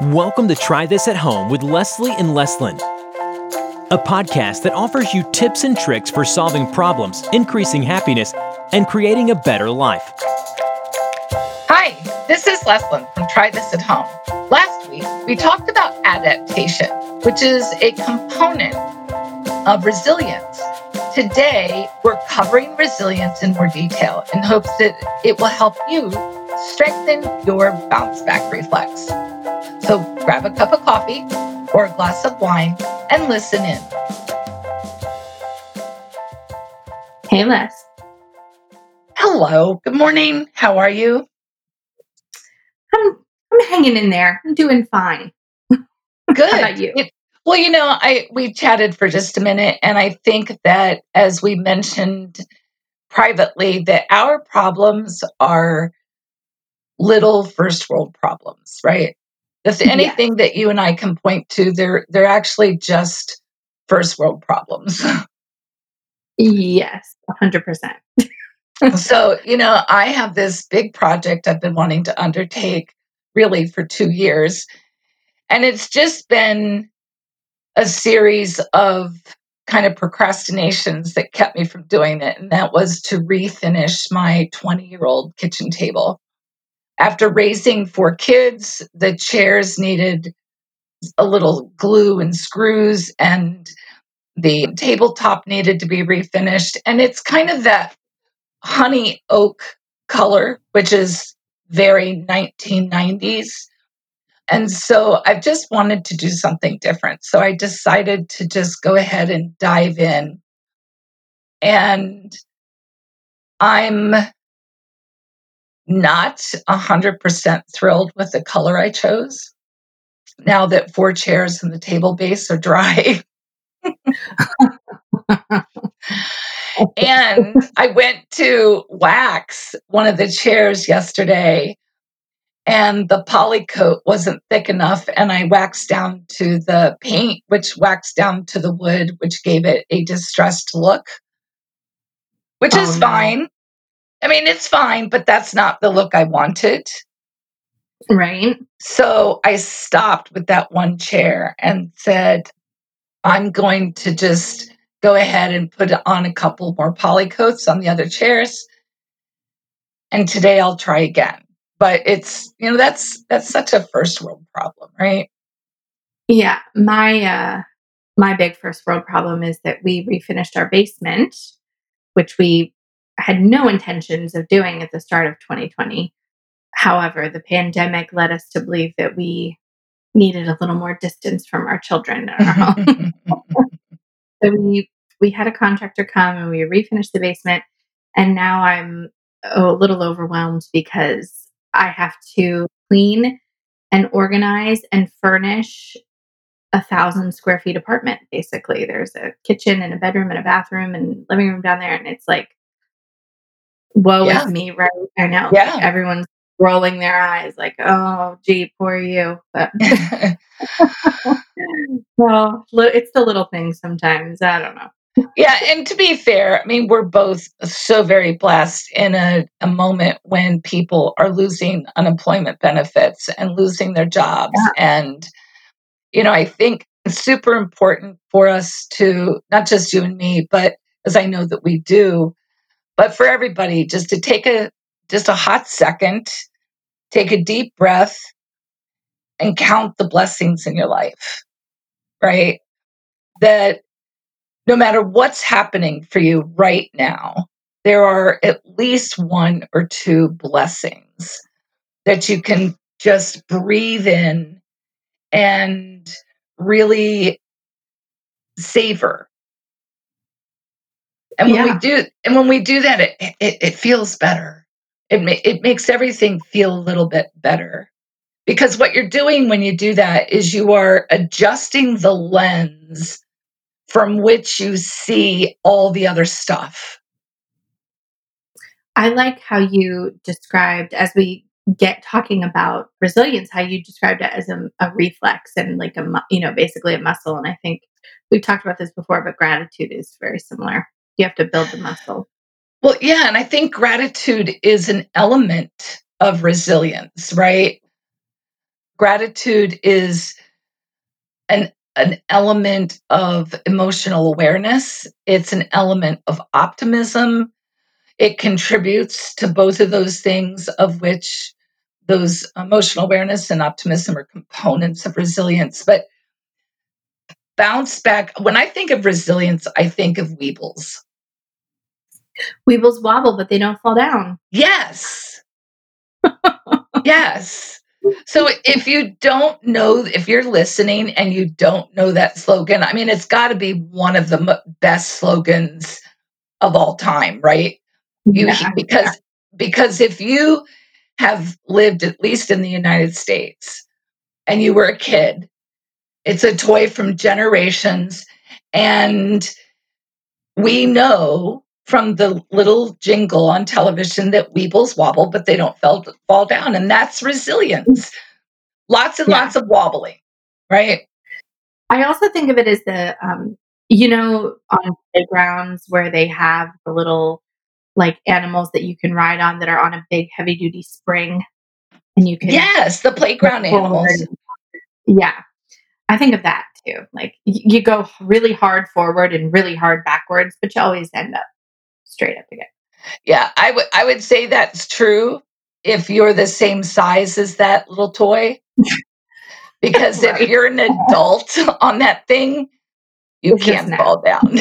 Welcome to Try This at Home with Leslie and Leslin, a podcast that offers you tips and tricks for solving problems, increasing happiness, and creating a better life. Hi, this is Leslin from Try This at Home. Last week, we talked about adaptation, which is a component of resilience. Today, we're covering resilience in more detail in hopes that it will help you strengthen your bounce back reflex. So grab a cup of coffee or a glass of wine and listen in. Hey, Les. Hello. Good morning. How are you? I'm I'm hanging in there. I'm doing fine. Good. How about you? It- well, you know, I we chatted for just a minute, and I think that as we mentioned privately, that our problems are little first world problems, right? If Yes. anything that you and I can point to, they're they're actually just first world problems. Yes, 100%. so, you know, I have this big project I've been wanting to undertake really for two years. And it's just been a series of kind of procrastinations that kept me from doing it. And that was to refinish my 20 year old kitchen table. After raising four kids, the chairs needed a little glue and screws, and the tabletop needed to be refinished. And it's kind of that honey oak color, which is very 1990s. And so I've just wanted to do something different. So I decided to just go ahead and dive in. And I'm not 100% thrilled with the color I chose now that four chairs and the table base are dry. and I went to wax one of the chairs yesterday, and the poly coat wasn't thick enough, and I waxed down to the paint, which waxed down to the wood, which gave it a distressed look, which Oh, is no. fine. I mean, it's fine, but that's not the look I wanted. Right? So I stopped with that one chair and said, I'm going to just go ahead and put on a couple more poly coats on the other chairs. And today I'll try again. But it's, you know, that's that's such a first world problem, right? Yeah, my uh my big first world problem is that we refinished our basement, which we had no intentions of doing at the start of 2020. However, the pandemic led us to believe that we needed a little more distance from our children in our home. So we we had a contractor come and we refinished the basement, and now I'm a little overwhelmed because I have to clean and organize and furnish a thousand square feet apartment. Basically, there's a kitchen and a bedroom and a bathroom and living room down there, and it's like, woe Yeah. is me, right? I know. Yeah. Like, everyone's rolling their eyes, like, oh, gee, poor you. But well, it's the little things sometimes. I don't know. yeah, and to be fair, I mean, we're both so very blessed in a, a moment when people are losing unemployment benefits and losing their jobs. And, you know, I think it's super important for us to, not just you and me, but as I know that we do, but for everybody, just to take a just a hot second, take a deep breath, and count the blessings in your life, right? That no matter what's happening for you right now, there are at least one or two blessings that you can just breathe in and really savor. And when Yeah. we do, and when we do that, it it, it feels better. It ma- it makes everything feel a little bit better because what you're doing when you do that is you are adjusting the lens from which you see all the other stuff. I like how you described, as we get talking about resilience, how you described it as a, a reflex and like a, you know, basically a muscle. And I think we've talked about this before, but gratitude is very similar. You have to build the muscle. Well, yeah, and I think gratitude is an element of resilience, right? gratitude is an an element of emotional awareness. It's an element of optimism. It contributes to both of those things, of which those emotional awareness and optimism are components of resilience. But bounce back, when I think of resilience, I think of Weebles. Weebles wobble, but they don't fall down. Yes. yes. So if you don't know, if you're listening and you don't know that slogan, I mean, it's got to be one of the best slogans of all time, right? You yeah, because yeah. because if you have lived at least in the United States and you were a kid, it's a toy from generations and we know from the little jingle on television that weebles wobble, but they don't fall, fall down. And that's resilience. Lots and yeah. lots of wobbling, right? I also think of it as the, um, you know, on playgrounds where they have the little like animals that you can ride on that are on a big heavy duty spring and you can. Yes, the playground animals. yeah. I think of that too. Like you go really hard forward and really hard backwards, but you always end up straight up again. Yeah, I would I would say that's true if you're the same size as that little toy. Because right. if you're an adult on that thing, you it's can't fall down.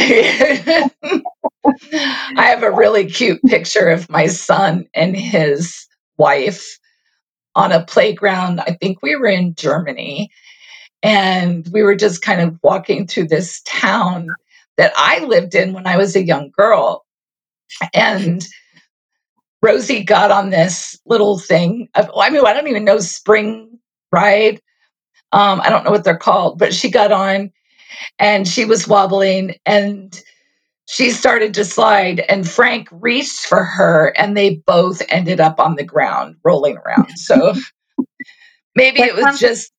I have a really cute picture of my son and his wife on a playground. I think we were in Germany and we were just kind of walking through this town that I lived in when I was a young girl. And Rosie got on this little thing. Of, I mean, I don't even know spring ride. Um, I don't know what they're called, but she got on and she was wobbling and she started to slide and Frank reached for her and they both ended up on the ground rolling around. So maybe it was just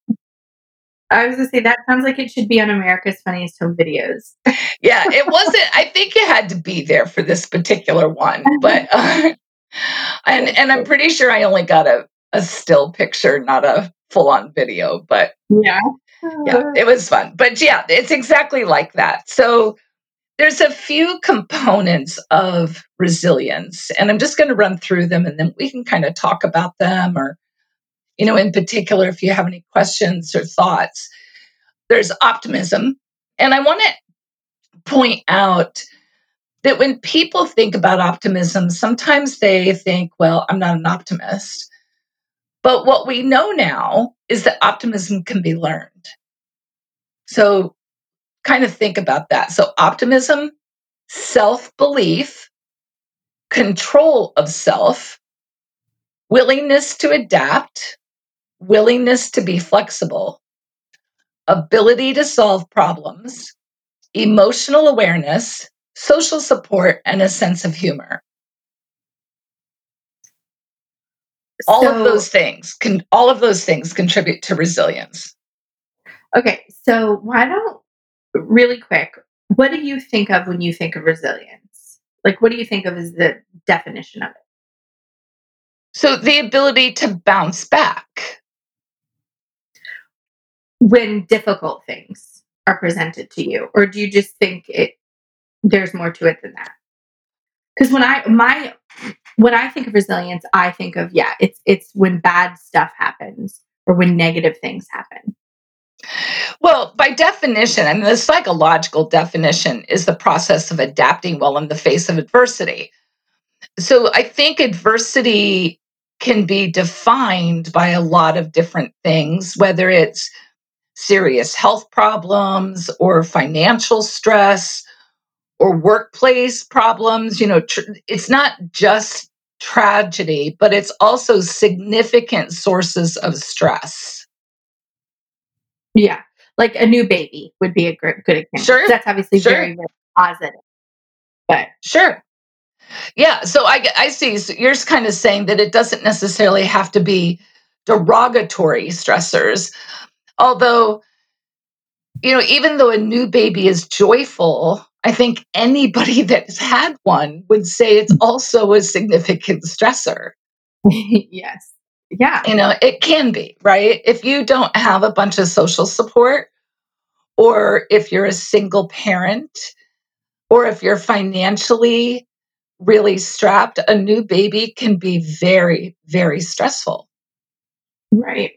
I was gonna say that sounds like it should be on America's Funniest Home Videos. yeah, it wasn't. I think it had to be there for this particular one, but uh, and and I'm pretty sure I only got a a still picture, not a full on video. But yeah, yeah, it was fun. But yeah, it's exactly like that. So there's a few components of resilience, and I'm just going to run through them, and then we can kind of talk about them or you know, in particular, if you have any questions or thoughts. There's optimism. And I want to point out that when people think about optimism, sometimes they think, well, I'm not an optimist. But what we know now is that optimism can be learned. So, kind of think about that. So, optimism, self belief, control of self, willingness to adapt, willingness to be flexible, ability to solve problems, emotional awareness, social support, and a sense of humor. all so, of those things can all of those things contribute to resilience. Okay, so why don't really quick, what do you think of when you think of resilience? Like what do you think of as the definition of it? So the ability to bounce back when difficult things are presented to you? Or do you just think it there's more to it than that? Because when i my when i think of resilience i think of yeah it's it's when bad stuff happens or when negative things happen. Well by definition I mean, the psychological definition is the process of adapting well in the face of adversity. So i think adversity can be defined by a lot of different things whether it's serious health problems or financial stress or workplace problems. You know, tr- it's not just tragedy, but it's also significant sources of stress. Yeah. Like a new baby would be a good, good example. Sure. That's obviously sure. very, very positive. But sure. Yeah. So I, I see. So you're just kind of saying that it doesn't necessarily have to be derogatory stressors, Although, you know, even though a new baby is joyful, I think anybody that's had one would say it's mm. also a significant stressor. yes. Yeah. You know, it can be, right? If you don't have a bunch of social support, or if you're a single parent, or if you're financially really strapped, a new baby can be very, very stressful. Right.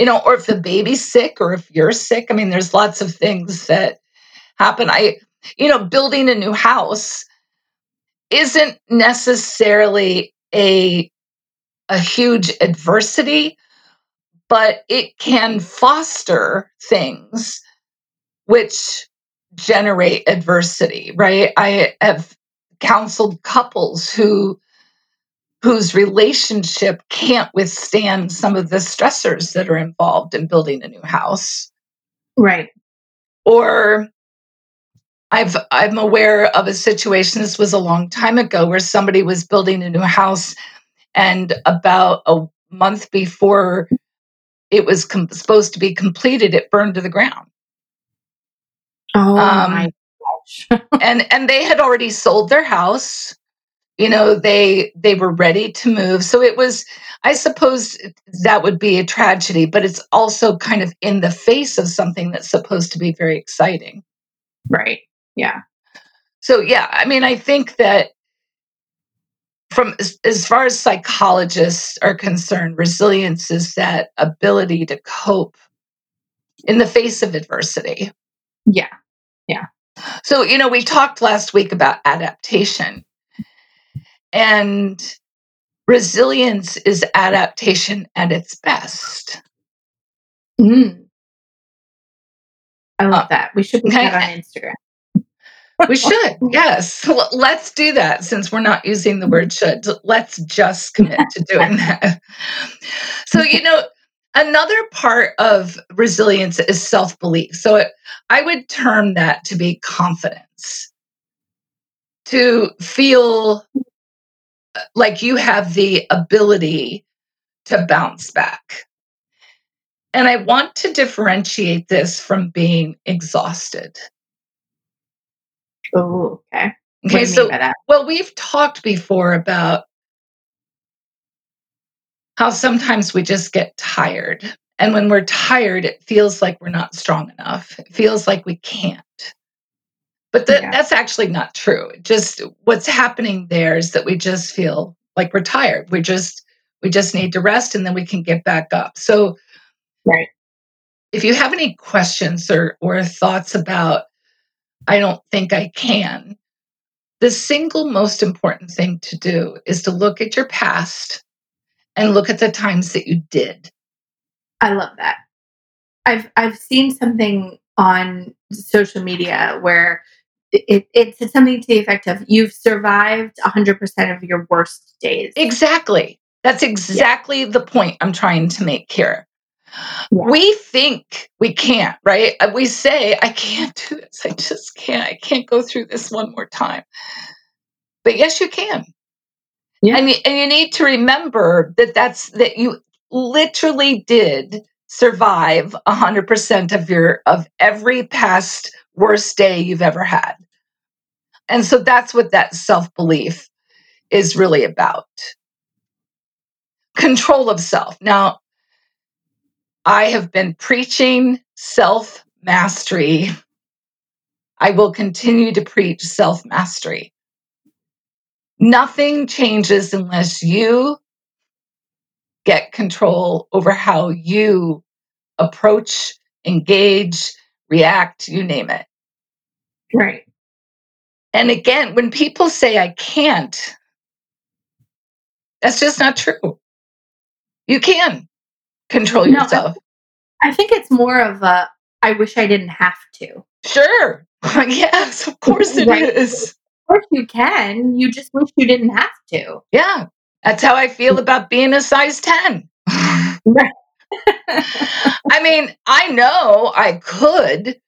You know, or if the baby's sick or if you're sick. I mean, there's lots of things that happen. I, you know, building a new house isn't necessarily a a huge adversity, but it can foster things which generate adversity, right? I have counseled couples who whose relationship can't withstand some of the stressors that are involved in building a new house. Right. Or I've I'm aware of a situation this was a long time ago where somebody was building a new house and about a month before it was com- supposed to be completed it burned to the ground. Oh um, my gosh. and and they had already sold their house you know they they were ready to move. So it was i suppose that would be a tragedy but it's also kind of in the face of something that's supposed to be very exciting. Right. Yeah. So yeah i mean i think that from as, as far as psychologists are concerned resilience is that ability to cope in the face of adversity. Yeah. Yeah. So you know we talked last week about adaptation and resilience is adaptation at its best. Mm. I love uh, that. We should put okay. that on Instagram. we should, yes. Let's do that since we're not using the word should. Let's just commit to doing that. So, you know, another part of resilience is self belief. So, it, I would term that to be confidence, to feel like you have the ability to bounce back. And I want to differentiate this from being exhausted. Oh, okay. Okay, so well, we've talked before about how sometimes we just get tired. And when we're tired, it feels like we're not strong enough. It feels like we can't. But yeah. that's actually not true. Just what's happening there is that we just feel like we're tired. We just we just need to rest and then we can get back up. So right. If you have any questions or or thoughts about I don't think I can, the single most important thing to do is to look at your past and look at the times that you did. I love that. I've I've seen something on social media where it, it's something to the effect of you've survived 100% of your worst days. Exactly. That's exactly yeah. the point I'm trying to make here. Yeah. We think we can't, right? Uh, we say, I can't do this. I just can't. I can't go through this one more time. But yes, you can. Yeah. And, you, and you need to remember that that's that you literally did survive 100% of your of every past worst day you've ever had. And so that's what that self belief is really about control of self. Now, I have been preaching self mastery. I will continue to preach self mastery. Nothing changes unless you get control over how you approach, engage, react, you name it. Right. And again, when people say I can't, that's just not true. You can control no, yourself. I think it's more of a I wish I didn't have to. Sure. yes, of course it right. is. Of course you can. You just wish you didn't have to. Yeah. That's how I feel about being a size 10. I mean, I know I could,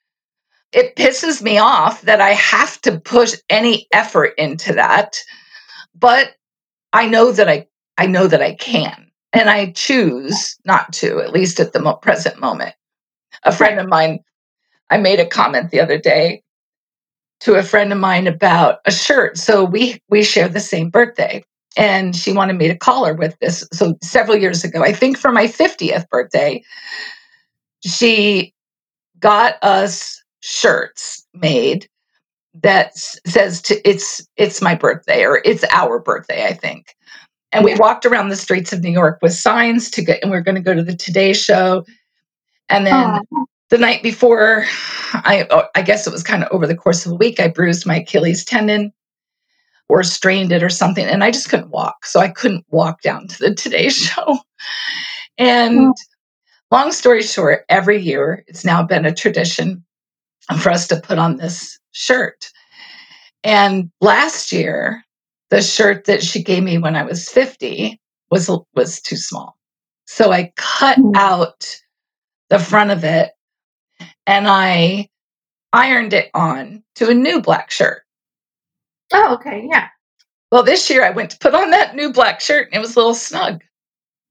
it pisses me off that I have to put any effort into that. But I know that I I know that I can, and I choose not to, at least at the mo- present moment. A friend of mine, I made a comment the other day to a friend of mine about a shirt. So we we share the same birthday, and she wanted me to call her with this. So several years ago, I think for my 50th birthday, she got us shirts made that says to, it's it's my birthday or it's our birthday, I think. And we walked around the streets of New York with signs to get, and we are going to go to the Today Show. And then Aww. the night before, I oh, I guess it was kind of over the course of a week, I bruised my Achilles tendon or strained it or something, and I just couldn't walk. So I couldn't walk down to the Today Show. And long story short, every year it's now been a tradition for us to put on this shirt. And last year, the shirt that she gave me when I was 50 was was too small. So I cut mm-hmm. out the front of it and I ironed it on to a new black shirt. Oh, okay. Yeah. Well, this year I went to put on that new black shirt and it was a little snug.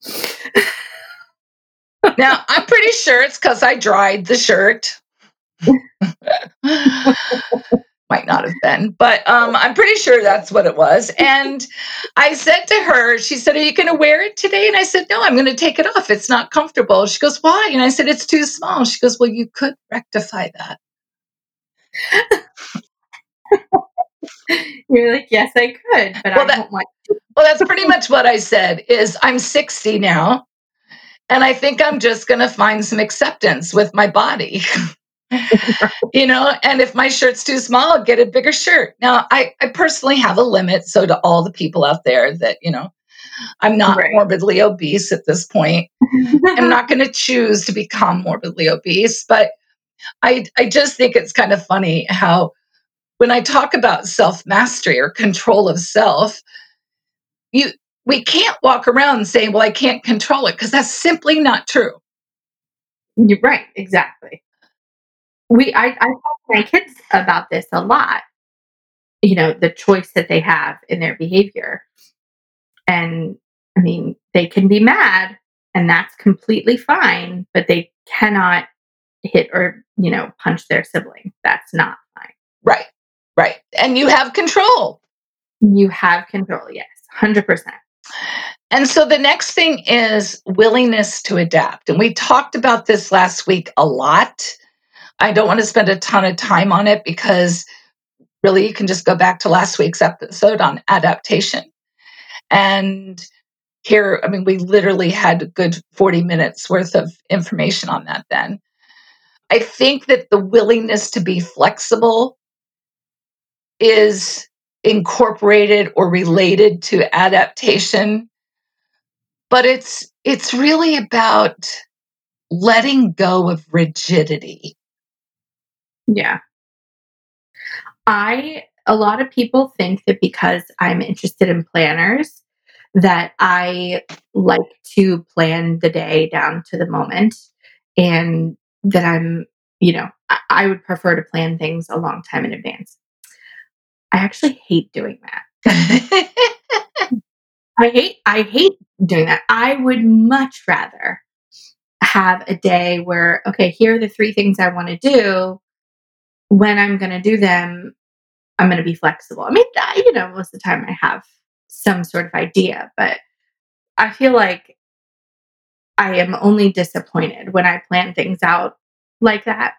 now, I'm pretty sure it's because I dried the shirt. Might not have been, but um, I'm pretty sure that's what it was. And I said to her, she said, Are you going to wear it today? And I said, No, I'm going to take it off. It's not comfortable. She goes, Why? And I said, It's too small. She goes, Well, you could rectify that. You're like, yes, I could, but well, I that, don't want to. Well, that's pretty much what I said is I'm 60 now, and I think I'm just going to find some acceptance with my body. you know, and if my shirt's too small, I'll get a bigger shirt. Now, I, I personally have a limit. So, to all the people out there that, you know, I'm not right. morbidly obese at this point. I'm not going to choose to become morbidly obese, but I, I just think it's kind of funny how when I talk about self mastery or control of self, you we can't walk around saying, "Well, I can't control it," because that's simply not true. You're right, exactly. We I, I talk to my kids about this a lot. You know, the choice that they have in their behavior. And I mean, they can be mad and that's completely fine, but they cannot hit or, you know, punch their sibling. That's not fine. Right. Right. And you have control. You have control, yes, 100%. And so the next thing is willingness to adapt. And we talked about this last week a lot. I don't want to spend a ton of time on it because really you can just go back to last week's episode on adaptation. And here, I mean, we literally had a good 40 minutes worth of information on that then. I think that the willingness to be flexible is incorporated or related to adaptation but it's it's really about letting go of rigidity yeah i a lot of people think that because i'm interested in planners that i like to plan the day down to the moment and that i'm you know I, I would prefer to plan things a long time in advance I actually hate doing that. I hate I hate doing that. I would much rather have a day where okay, here are the three things I want to do. When I'm going to do them, I'm going to be flexible. I mean, you know, most of the time I have some sort of idea, but I feel like I am only disappointed when I plan things out like that.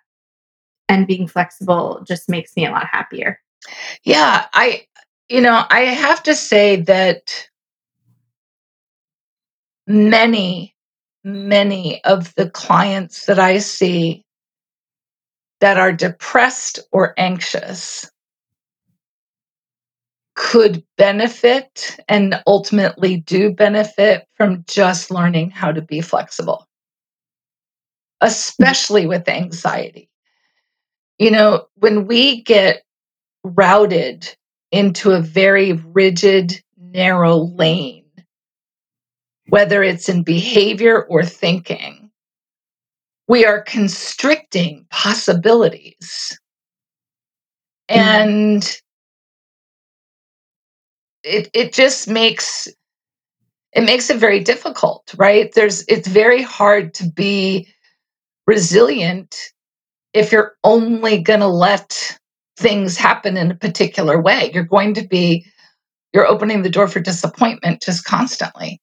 And being flexible just makes me a lot happier. Yeah, I you know, I have to say that many many of the clients that I see that are depressed or anxious could benefit and ultimately do benefit from just learning how to be flexible, especially with anxiety. You know, when we get routed into a very rigid, narrow lane, whether it's in behavior or thinking. We are constricting possibilities. Mm-hmm. And it, it just makes it makes it very difficult right there's it's very hard to be resilient if you're only going to let things happen in a particular way. You're going to be you're opening the door for disappointment just constantly.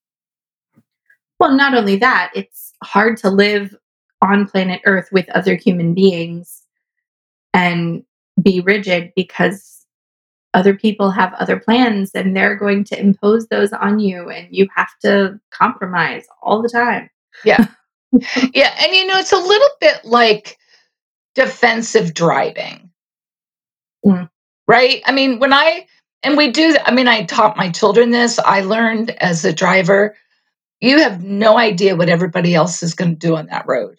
Well, not only that, it's hard to live on planet Earth with other human beings and be rigid because other people have other plans and they're going to impose those on you and you have to compromise all the time. Yeah. yeah. And you know, it's a little bit like defensive driving. Mm. Right? I mean, when I, and we do, I mean, I taught my children this. I learned as a driver, you have no idea what everybody else is going to do on that road.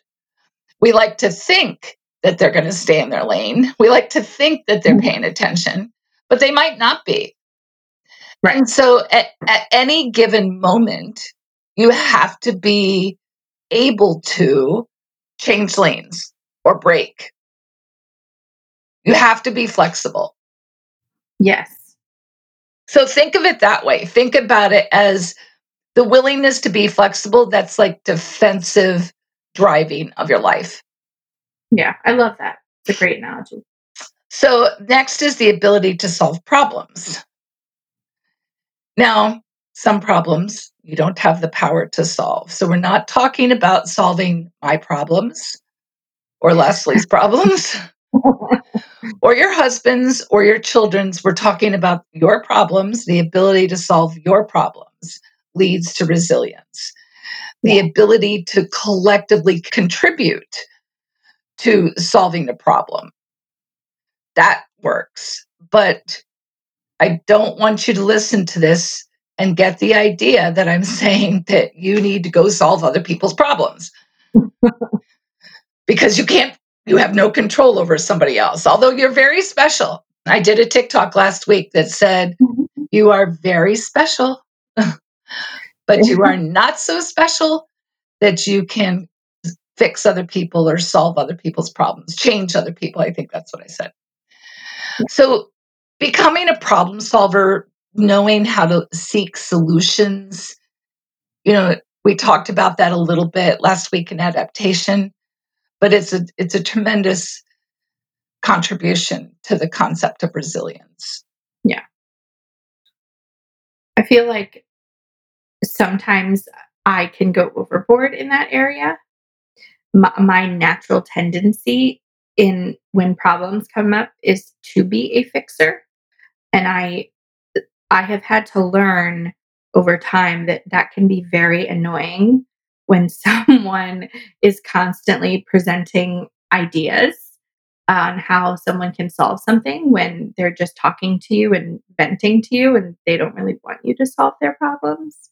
We like to think that they're going to stay in their lane. We like to think that they're mm-hmm. paying attention, but they might not be. Right. And so at, at any given moment, you have to be able to change lanes or brake. You have to be flexible. Yes. So think of it that way. Think about it as the willingness to be flexible. That's like defensive driving of your life. Yeah, I love that. It's a great analogy. So, next is the ability to solve problems. Now, some problems you don't have the power to solve. So, we're not talking about solving my problems or Leslie's problems or your husband's or your children's. We're talking about your problems. The ability to solve your problems leads to resilience. The yeah. ability to collectively contribute to solving the problem. That works. But I don't want you to listen to this and get the idea that I'm saying that you need to go solve other people's problems. because you can't, you have no control over somebody else, although you're very special. I did a TikTok last week that said, mm-hmm. You are very special, but you are not so special that you can fix other people or solve other people's problems, change other people. I think that's what I said. So, becoming a problem solver, knowing how to seek solutions, you know, we talked about that a little bit last week in adaptation, but it's a it's a tremendous contribution to the concept of resilience. Yeah. I feel like sometimes I can go overboard in that area my, my natural tendency in when problems come up is to be a fixer and i i have had to learn over time that that can be very annoying when someone is constantly presenting ideas on how someone can solve something when they're just talking to you and venting to you and they don't really want you to solve their problems.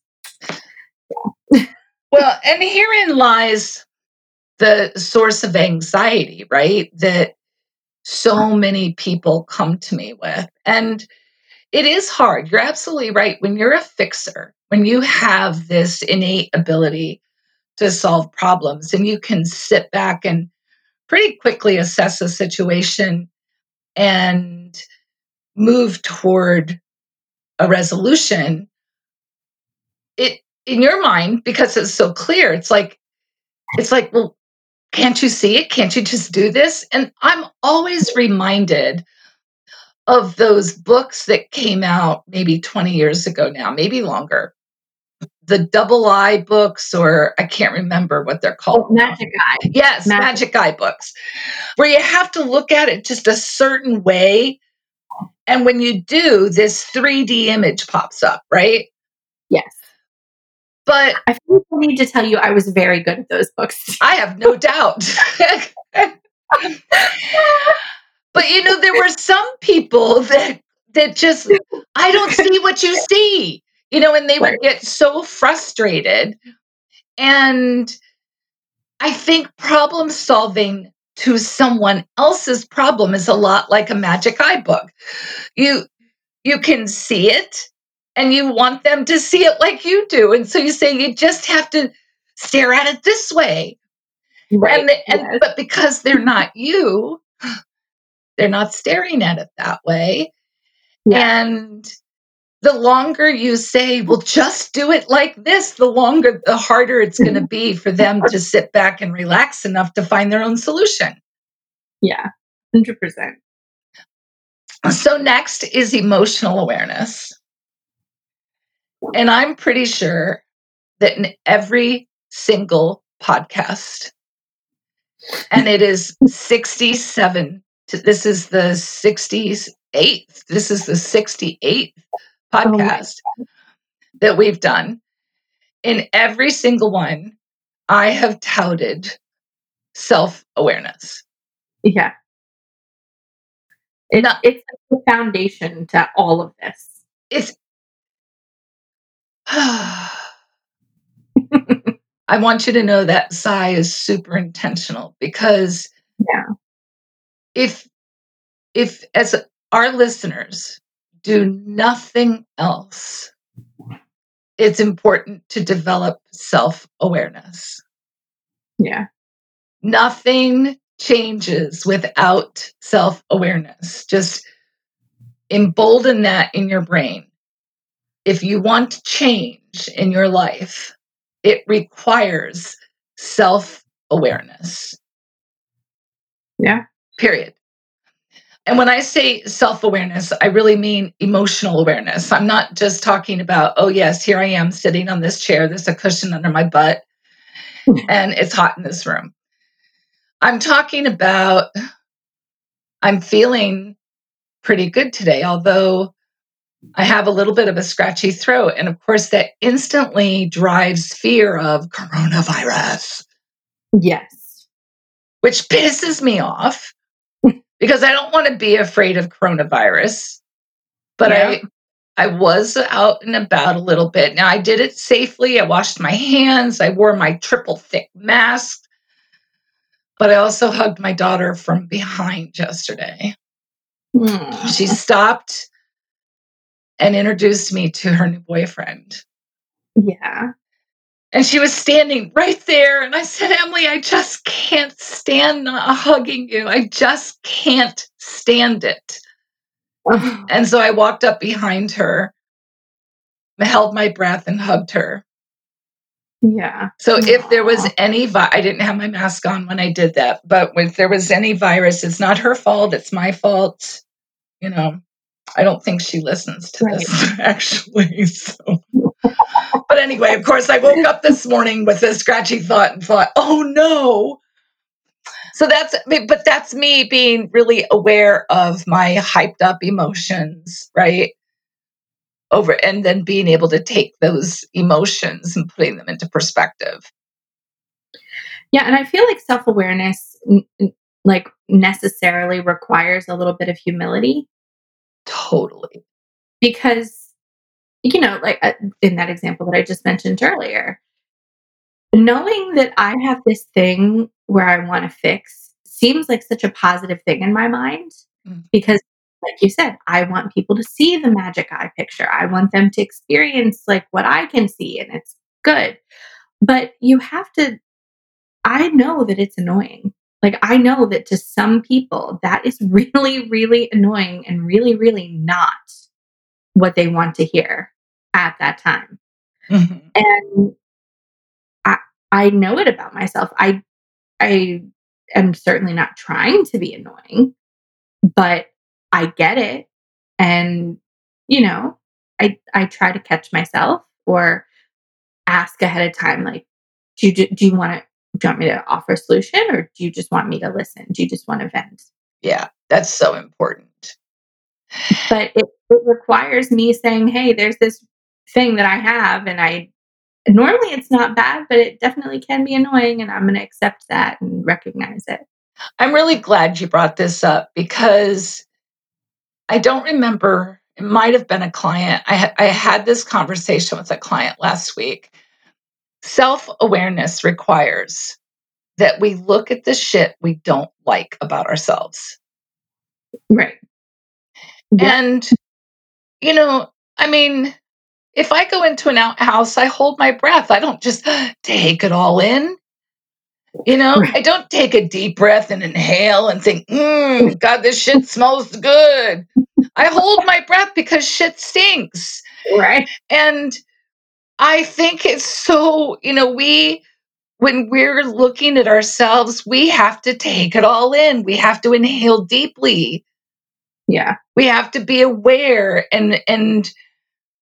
Well, and herein lies the source of anxiety, right? That so many people come to me with. And it is hard. You're absolutely right. When you're a fixer, when you have this innate ability to solve problems and you can sit back and pretty quickly assess a situation and move toward a resolution, it in your mind, because it's so clear, it's like, it's like, well, can't you see it? Can't you just do this? And I'm always reminded of those books that came out maybe 20 years ago now, maybe longer. The double I books, or I can't remember what they're called. Oh, Magic Eye. Yes, Magic. Magic Eye books, where you have to look at it just a certain way. And when you do, this 3D image pops up, right? But I feel like I need to tell you I was very good at those books. I have no doubt. but you know, there were some people that that just I don't see what you see. You know, and they would get so frustrated. And I think problem solving to someone else's problem is a lot like a magic eye book. You you can see it and you want them to see it like you do. And so you say you just have to stare at it this way. Right. And, and yes. but because they're not you, they're not staring at it that way. Yeah. And the longer you say, well, just do it like this, the longer, the harder it's going to be for them to sit back and relax enough to find their own solution. Yeah, 100%. So, next is emotional awareness. And I'm pretty sure that in every single podcast, and it is 67, this is the 68th, this is the 68th podcast oh that we've done. In every single one, I have touted self awareness. Yeah. It, it's the foundation to all of this. It's I want you to know that sigh is super intentional because yeah. if if as our listeners do nothing else, it's important to develop self-awareness. Yeah. Nothing changes without self-awareness. Just embolden that in your brain if you want change in your life, it requires self awareness. Yeah. Period. And when I say self awareness, I really mean emotional awareness. I'm not just talking about, oh, yes, here I am sitting on this chair, there's a cushion under my butt, and it's hot in this room. I'm talking about, I'm feeling pretty good today, although I have a little bit of a scratchy throat. And of course, that instantly drives fear of coronavirus. Yes. Which pisses me off because I don't want to be afraid of coronavirus. But yeah. I I was out and about a little bit. Now I did it safely. I washed my hands. I wore my triple thick mask. But I also hugged my daughter from behind yesterday. Mm. She stopped and introduced me to her new boyfriend. Yeah. And she was standing right there. And I said, Emily, I just can't stand not hugging you. I just can't stand it. and so I walked up behind her, held my breath, and hugged her. Yeah. So if there was any, vi- I didn't have my mask on when I did that, but if there was any virus, it's not her fault. It's my fault. You know, I don't think she listens to right. this actually. So. but anyway, of course, I woke up this morning with a scratchy thought and thought, oh no. So that's, but that's me being really aware of my hyped up emotions, right? Over and then being able to take those emotions and putting them into perspective. Yeah. And I feel like self awareness, like, necessarily requires a little bit of humility Totally. Because, you know, like uh, in that example that I just mentioned earlier, knowing that I have this thing where I want to fix seems like such a positive thing in my mind mm. because like you said, I want people to see the magic eye picture. I want them to experience like what I can see and it's good. But you have to I know that it's annoying. Like, I know that to some people, that is really, really annoying and really, really not what they want to hear at that time. Mm-hmm. And I, I know it about myself. I, I am certainly not trying to be annoying, but I get it. And, you know, I, I try to catch myself or ask ahead of time, like, do you, do you want to do you want me to offer a solution or do you just want me to listen? Do you just want to vent? Yeah, that's so important. But it, it requires me saying, hey, there's this thing that I have, and I normally it's not bad, but it definitely can be annoying, and I'm going to accept that and recognize it. I'm really glad you brought this up because I don't remember. It might have been a client. I, ha- I had this conversation with a client last week Self awareness requires that we look at the shit we don't like about ourselves. Right. Yeah. And, you know, I mean, if I go into an outhouse, I hold my breath. I don't just take it all in. You know, right. I don't take a deep breath and inhale and think, mm, God, this shit smells good. I hold my breath because shit stinks. Right. And I think it's so, you know, we, when we're looking at ourselves, we have to take it all in. We have to inhale deeply. Yeah. We have to be aware and, and,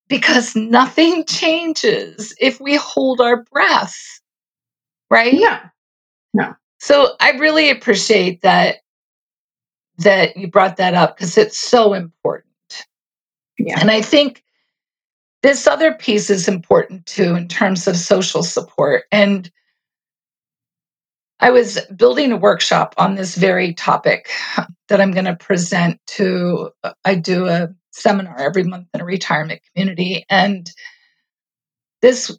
because nothing changes if we hold our breath, right? No. No. So I really appreciate that that you brought that up because it's so important. Yeah. And I think this other piece is important too in terms of social support. And I was building a workshop on this very topic that I'm going to present to. I do a seminar every month in a retirement community. And this,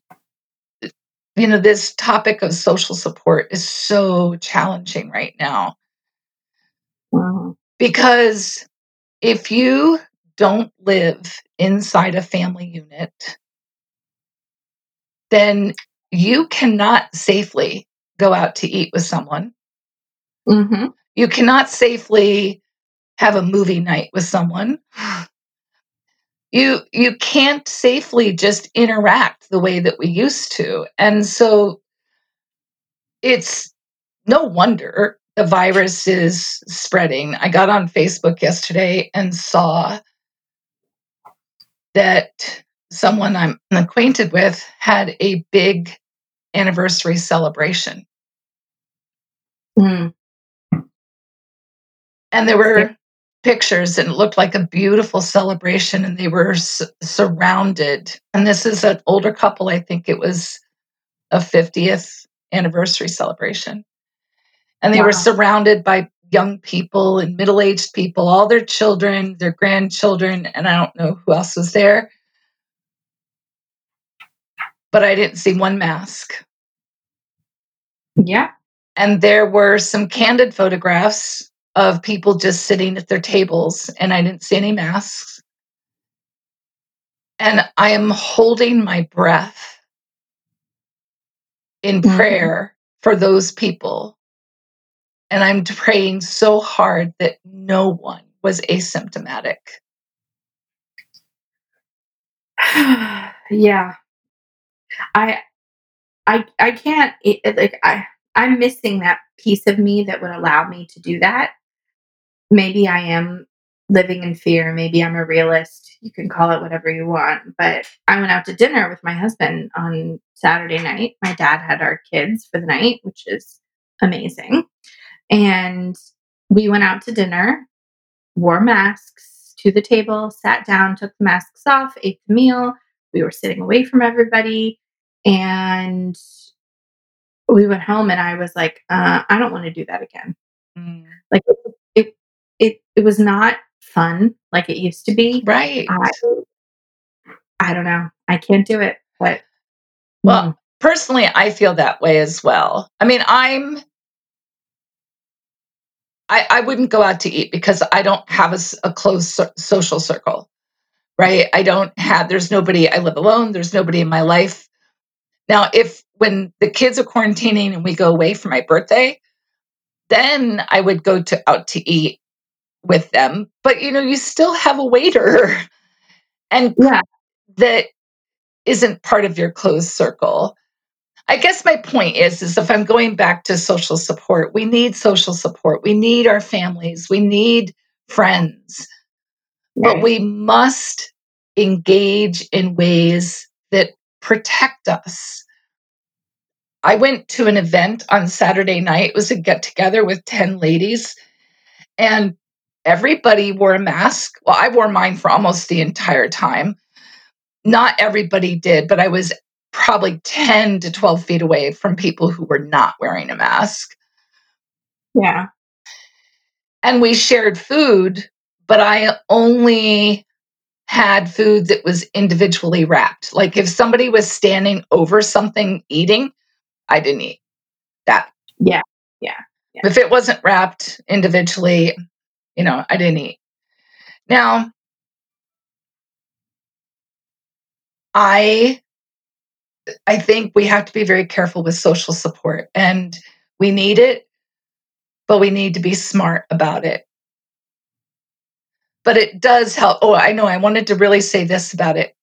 you know, this topic of social support is so challenging right now. Wow. Because if you don't live inside a family unit, then you cannot safely go out to eat with someone. Mm-hmm. You cannot safely have a movie night with someone. You you can't safely just interact the way that we used to. And so it's no wonder the virus is spreading. I got on Facebook yesterday and saw that someone I'm acquainted with had a big anniversary celebration. Mm. And there were pictures and it looked like a beautiful celebration and they were s- surrounded. And this is an older couple, I think it was a 50th anniversary celebration. And they Wow. were surrounded by young people and middle aged people, all their children, their grandchildren, and I don't know who else was there. But I didn't see one mask. Yeah. And there were some candid photographs of people just sitting at their tables, and I didn't see any masks. And I am holding my breath in Mhm. prayer for those people. And I'm praying so hard that no one was asymptomatic. yeah. I I I can't it, like I I'm missing that piece of me that would allow me to do that. Maybe I am living in fear, maybe I'm a realist. You can call it whatever you want, but I went out to dinner with my husband on Saturday night. My dad had our kids for the night, which is amazing. And we went out to dinner, wore masks to the table, sat down, took the masks off, ate the meal. We were sitting away from everybody. And we went home, and I was like, uh, I don't want to do that again. Mm. Like, it, it, it, was not fun like it used to be. Right. I, I don't know. I can't do it. But Well, mm, personally, I feel that way as well. I mean, I'm. I, I wouldn't go out to eat because I don't have a close so- social circle, right? I don't have, there's nobody, I live alone, there's nobody in my life. Now, if when the kids are quarantining and we go away for my birthday, then I would go to out to eat with them. But you know, you still have a waiter and yeah, that isn't part of your closed circle. I guess my point is is if I'm going back to social support, we need social support. We need our families. We need friends. But we must engage in ways that protect us. I went to an event on Saturday night. It was a get together with 10 ladies, and everybody wore a mask. Well, I wore mine for almost the entire time. Not everybody did, but I was probably 10 to 12 feet away from people who were not wearing a mask. yeah. And we shared food, but I only had food that was individually wrapped. Like if somebody was standing over something eating, I didn't eat that. Yeah. Yeah. Yeah. If it wasn't wrapped individually, you know, I didn't eat. Now, I I think we have to be very careful with social support and we need it, but we need to be smart about it. But it does help. Oh, I know. I wanted to really say this about it.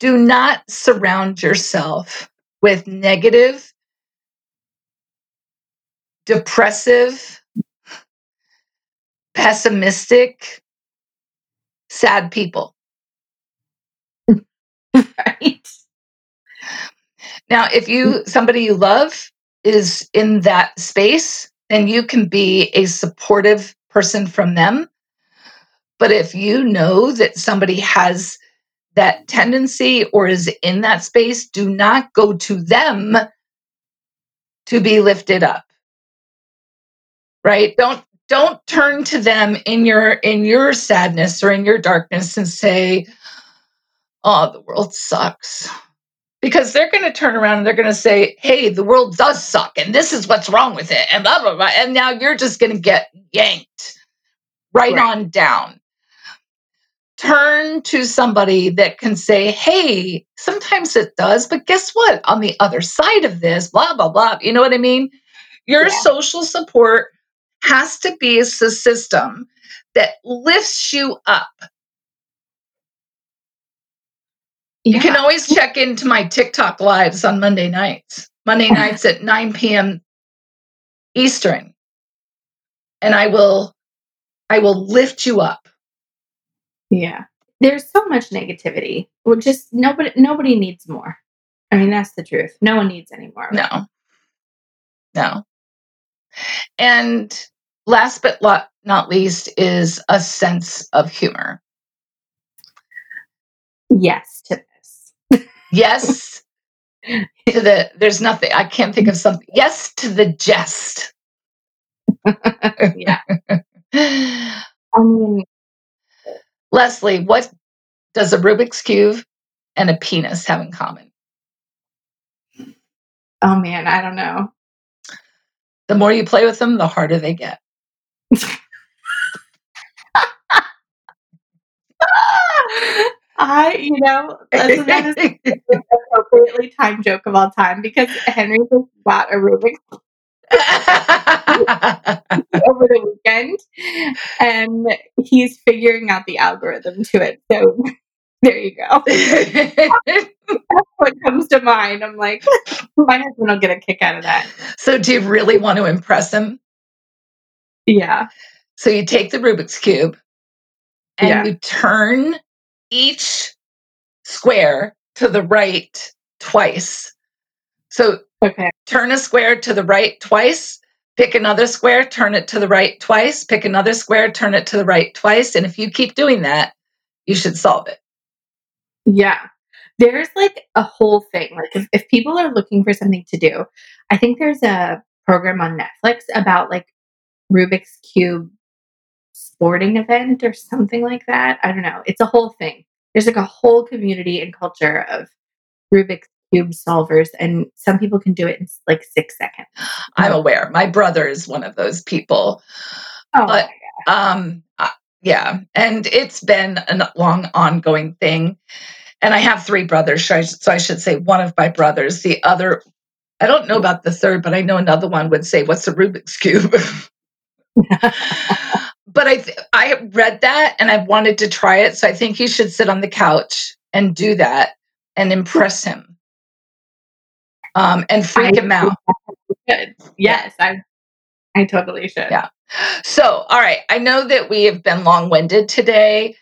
Do not surround yourself with negative, depressive, pessimistic, sad people. right. Now, if you mm-hmm. somebody you love is in that space, then you can be a supportive person from them. But if you know that somebody has that tendency or is in that space, do not go to them to be lifted up. Right? Don't don't turn to them in your in your sadness or in your darkness and say, "Oh, the world sucks." Because they're going to turn around and they're going to say, "Hey, the world does suck and this is what's wrong with it." And blah blah blah. And now you're just going to get yanked right, right. on down turn to somebody that can say, hey, sometimes it does, but guess what? On the other side of this, blah, blah, blah. You know what I mean? Your yeah. social support has to be a system that lifts you up. Yeah. You can always check into my TikTok lives on Monday nights, Monday nights at 9 p.m. Eastern. And I will I will lift you up. Yeah. There's so much negativity. Well, just nobody nobody needs more. I mean, that's the truth. No one needs any more. No. No. And last but not least is a sense of humor. Yes to. Yes to the there's nothing I can't think of something. Yes to the jest. yeah. I mean, um, Leslie, what does a Rubik's Cube and a penis have in common? Oh man, I don't know. The more you play with them, the harder they get. I, you know, that is the appropriately timed joke of all time because Henry just bought a Rubik's over the weekend and he's figuring out the algorithm to it. So there you go. That's what comes to mind. I'm like, my husband will get a kick out of that. So do you really want to impress him? Yeah. So you take the Rubik's Cube and yeah. you turn each square to the right twice. So Okay. Turn a square to the right twice, pick another square, turn it to the right twice, pick another square, turn it to the right twice. And if you keep doing that, you should solve it. Yeah. There's like a whole thing. Like if, if people are looking for something to do, I think there's a program on Netflix about like Rubik's Cube sporting event or something like that. I don't know. It's a whole thing. There's like a whole community and culture of Rubik's cube solvers, and some people can do it in like six seconds. I'm aware. My brother is one of those people. Oh, but um, uh, yeah, and it's been a long ongoing thing. And I have three brothers, so I, so I should say one of my brothers. The other, I don't know about the third, but I know another one would say, "What's a Rubik's cube?" but I th- I read that and I wanted to try it, so I think you should sit on the couch and do that and impress him um, and freak I, him out. Yes, I I totally should. Yeah. So, all right. I know that we have been long winded today,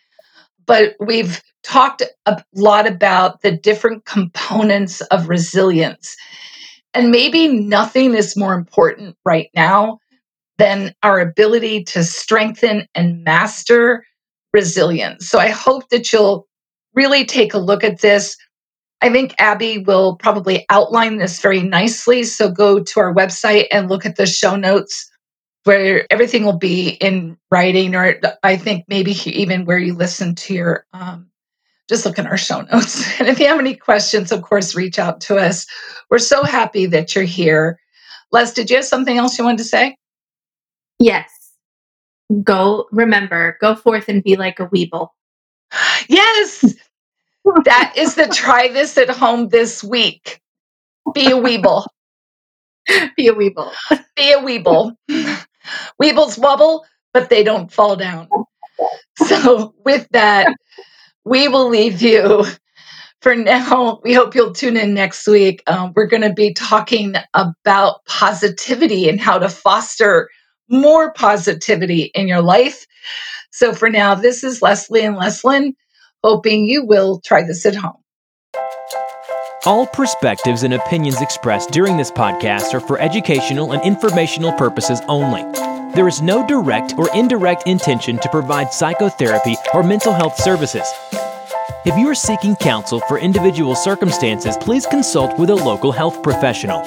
but we've talked a lot about the different components of resilience. And maybe nothing is more important right now than our ability to strengthen and master resilience. So I hope that you'll really take a look at this I think Abby will probably outline this very nicely. So go to our website and look at the show notes where everything will be in writing, or I think maybe even where you listen to your, um, just look in our show notes. And if you have any questions, of course, reach out to us. We're so happy that you're here. Les, did you have something else you wanted to say? Yes. Go, remember, go forth and be like a weeble. Yes that is the try this at home this week. Be a weeble. Be a weeble. Be a weeble. Weebles wobble, but they don't fall down. So, with that, we will leave you for now. We hope you'll tune in next week. Um, we're going to be talking about positivity and how to foster more positivity in your life. So, for now, this is Leslie and Leslin hoping you will try this at home. All perspectives and opinions expressed during this podcast are for educational and informational purposes only. There is no direct or indirect intention to provide psychotherapy or mental health services. If you are seeking counsel for individual circumstances, please consult with a local health professional.